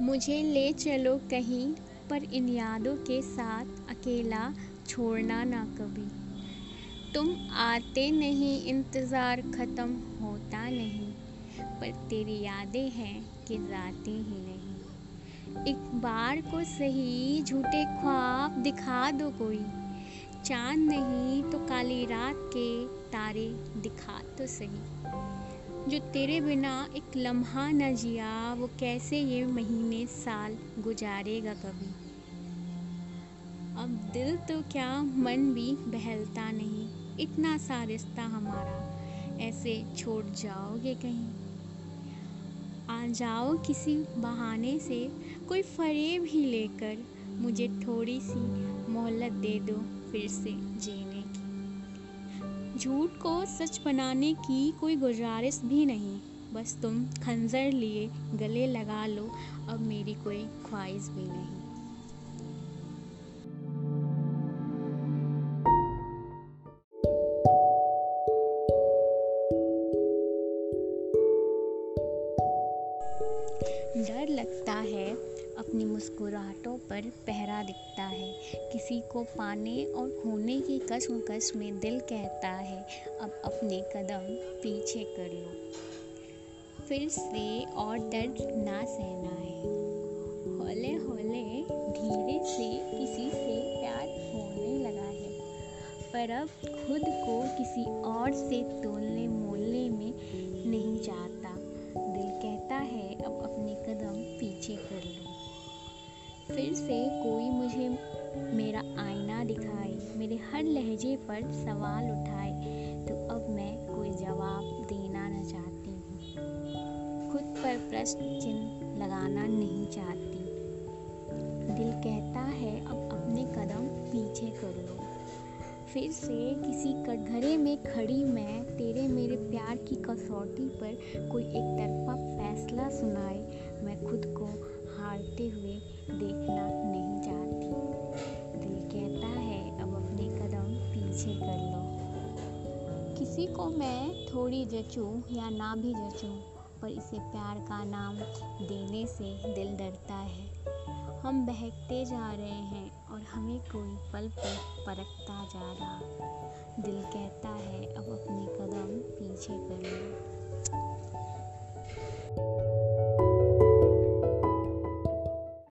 मुझे ले चलो कहीं, पर इन यादों के साथ अकेला छोड़ना ना कभी। तुम आते नहीं, इंतज़ार ख़त्म होता नहीं, पर तेरी यादें हैं कि जाती ही नहीं। एक बार को सही झूठे ख्वाब दिखा दो कोई, चाँद नहीं तो काली रात के तारे दिखा तो सही। जो तेरे बिना एक लम्हा न जिया, वो कैसे ये महीने साल गुजारेगा कभी? अब दिल तो क्या मन भी बहलता नहीं, इतना सा रिश्ता हमारा, ऐसे छोड़ जाओगे कहीं? आ जाओ किसी बहाने से, कोई फरेब ही लेकर, मुझे थोड़ी सी मोहलत दे दो फिर से जीने झूठ को सच बनाने की कोई गुजारिश भी नहीं। बस तुम खंजर लिए, गले लगा लो, अब मेरी कोई ख्वाहिश भी नहीं। डर लगता है, अपनी मुस्कुराहटों पर पहरा दिखता है। किसी को पाने और खोने की कसम कसमकस में दिल कहता है, अब अपने कदम पीछे कर लो। फिर से और दर्द ना सहना है। हौले हौले धीरे से किसी से प्यार होने लगा है। पर अब खुद को किसी और से तोलने मोलने में फिर से कोई मुझे मेरा आईना दिखाए, मेरे हर लहजे पर सवाल उठाए तो अब मैं कोई जवाब देना न चाहती हूँ। खुद पर प्रश्न चिन्ह लगाना नहीं चाहती। दिल कहता है, अब अपने कदम पीछे कर। लो फिर से किसी कटघरे में खड़ी मैं, तेरे मेरे प्यार की कसौटी पर कोई एक तरफा फैसला सुनाए, मैं खुद को हारते हुए देखना नहीं चाहती। दिल कहता है, अब अपने कदम पीछे कर लो। किसी को मैं थोड़ी जचूं या ना भी जचूं, पर इसे प्यार का नाम देने से दिल डरता है। हम बहकते जा रहे हैं और हमें कोई पल पर परखता जा रहा। दिल कहता है, अब अपने कदम पीछे कर लो।